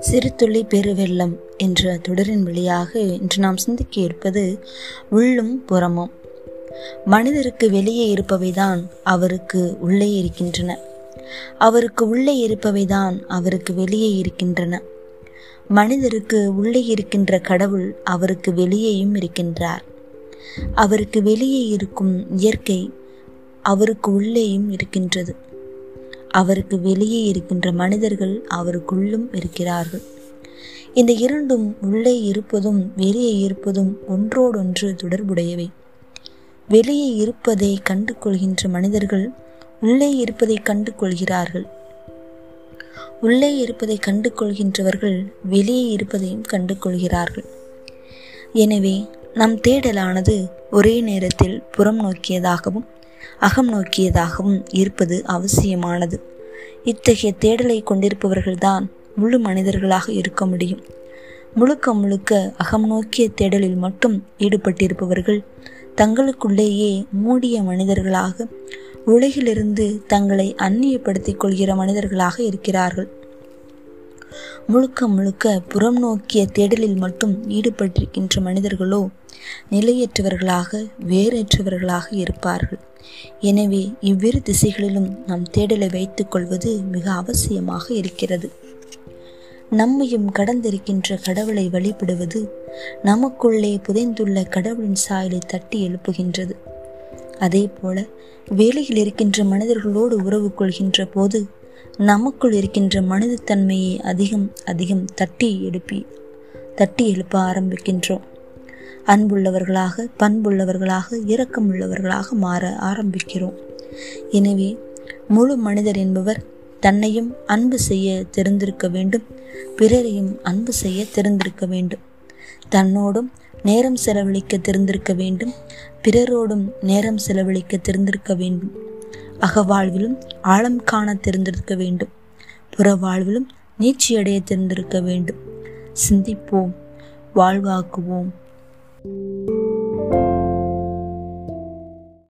சிறு துளி பெருவெள்ளம் என்ற தொடரின் வழியாக இன்று நாம் சிந்திக்க இருப்பது உள்ளும் புறமும். மனிதருக்கு வெளியே இருப்பவைதான் அவருக்கு உள்ளே இருக்கின்றன. அவருக்கு உள்ளே இருப்பவைதான் அவருக்கு வெளியே இருக்கின்றன. மனிதருக்கு உள்ளே இருக்கின்ற கடவுள் அவருக்கு வெளியேயும் இருக்கின்றார். அவருக்கு வெளியே இருக்கும் இயற்கை அவருக்கு உள்ளேயும் இருக்கின்றது. அவருக்கு வெளியே இருக்கின்ற மனிதர்கள் அவருக்குள்ளும் இருக்கிறார்கள். இந்த இரண்டும் உள்ளே இருப்பதும் வெளியே இருப்பதும் ஒன்றோடொன்று தொடர்புடையவை. வெளியே இருப்பதை கண்டு கொள்கின்ற மனிதர்கள் உள்ளே இருப்பதை கண்டு கொள்கிறார்கள் உள்ளே இருப்பதை கண்டு கொள்கின்றவர்கள் வெளியே இருப்பதையும் கண்டு கொள்கிறார்கள் எனவே நம் தேடலானது ஒரே நேரத்தில் புறம் நோக்கியதாகவும் அகம் நோக்கியதாகவும் இருப்பது அவசியமானது. இத்தகைய தேடலை கொண்டிருப்பவர்கள்தான் முழு மனிதர்களாக இருக்க முடியும். முழுக்க முழுக்க அகம் நோக்கிய தேடலில் மட்டும் ஈடுபட்டிருப்பவர்கள் தங்களுக்குள்ளேயே மூடிய மனிதர்களாக உலகிலிருந்து தங்களை அந்நியப்படுத்திக் கொள்கிற மனிதர்களாக இருக்கிறார்கள். முழுக்க முழுக்க புறம் நோக்கிய தேடலில் மட்டும் ஈடுபட்டிருக்கின்ற மனிதர்களோ நிலையற்றவர்களாக வேறற்றவர்களாக இருப்பார்கள். எனவே இவ்விரு திசைகளிலும் நம் தேடலை வைத்துக் கொள்வது மிக அவசியமாக இருக்கிறது. நம்மையும் கடந்திருக்கின்ற கடவுளை வழிபடுவது நமக்குள்ளே புதைந்துள்ள கடவுளின் சாயலை தட்டி எழுப்புகின்றது. அதே போல வேலையில் இருக்கின்ற மனிதர்களோடு உறவு கொள்கின்ற போது நமக்குள் இருக்கின்ற மனிதத்தன்மையை அதிகம் அதிகம் தட்டி எழுப்பி தட்டி எழுப்ப ஆரம்பிக்கின்றோம். அன்புள்ளவர்களாக பண்புள்ளவர்களாக இரக்கமுள்ளவர்களாக மாற ஆரம்பிக்கிறோம். எனவே முழு மனிதர் என்பவர் தன்னையும் அன்பு செய்ய தெரிந்திருக்க வேண்டும் பிறரையும் அன்பு செய்ய தெரிந்திருக்க வேண்டும். தன்னோடும் நேரம் செலவழிக்க தெரிந்திருக்க வேண்டும் பிறரோடும் நேரம் செலவழிக்க தெரிந்திருக்க வேண்டும். அகவாழ்விலும் ஆழம் காண தெரிந்திருக்க வேண்டும் புற வாழ்விலும் நீச்சியடைய தெரிந்திருக்க வேண்டும். சிந்திப்போம் வாழ்வாக்குவோம். Thank you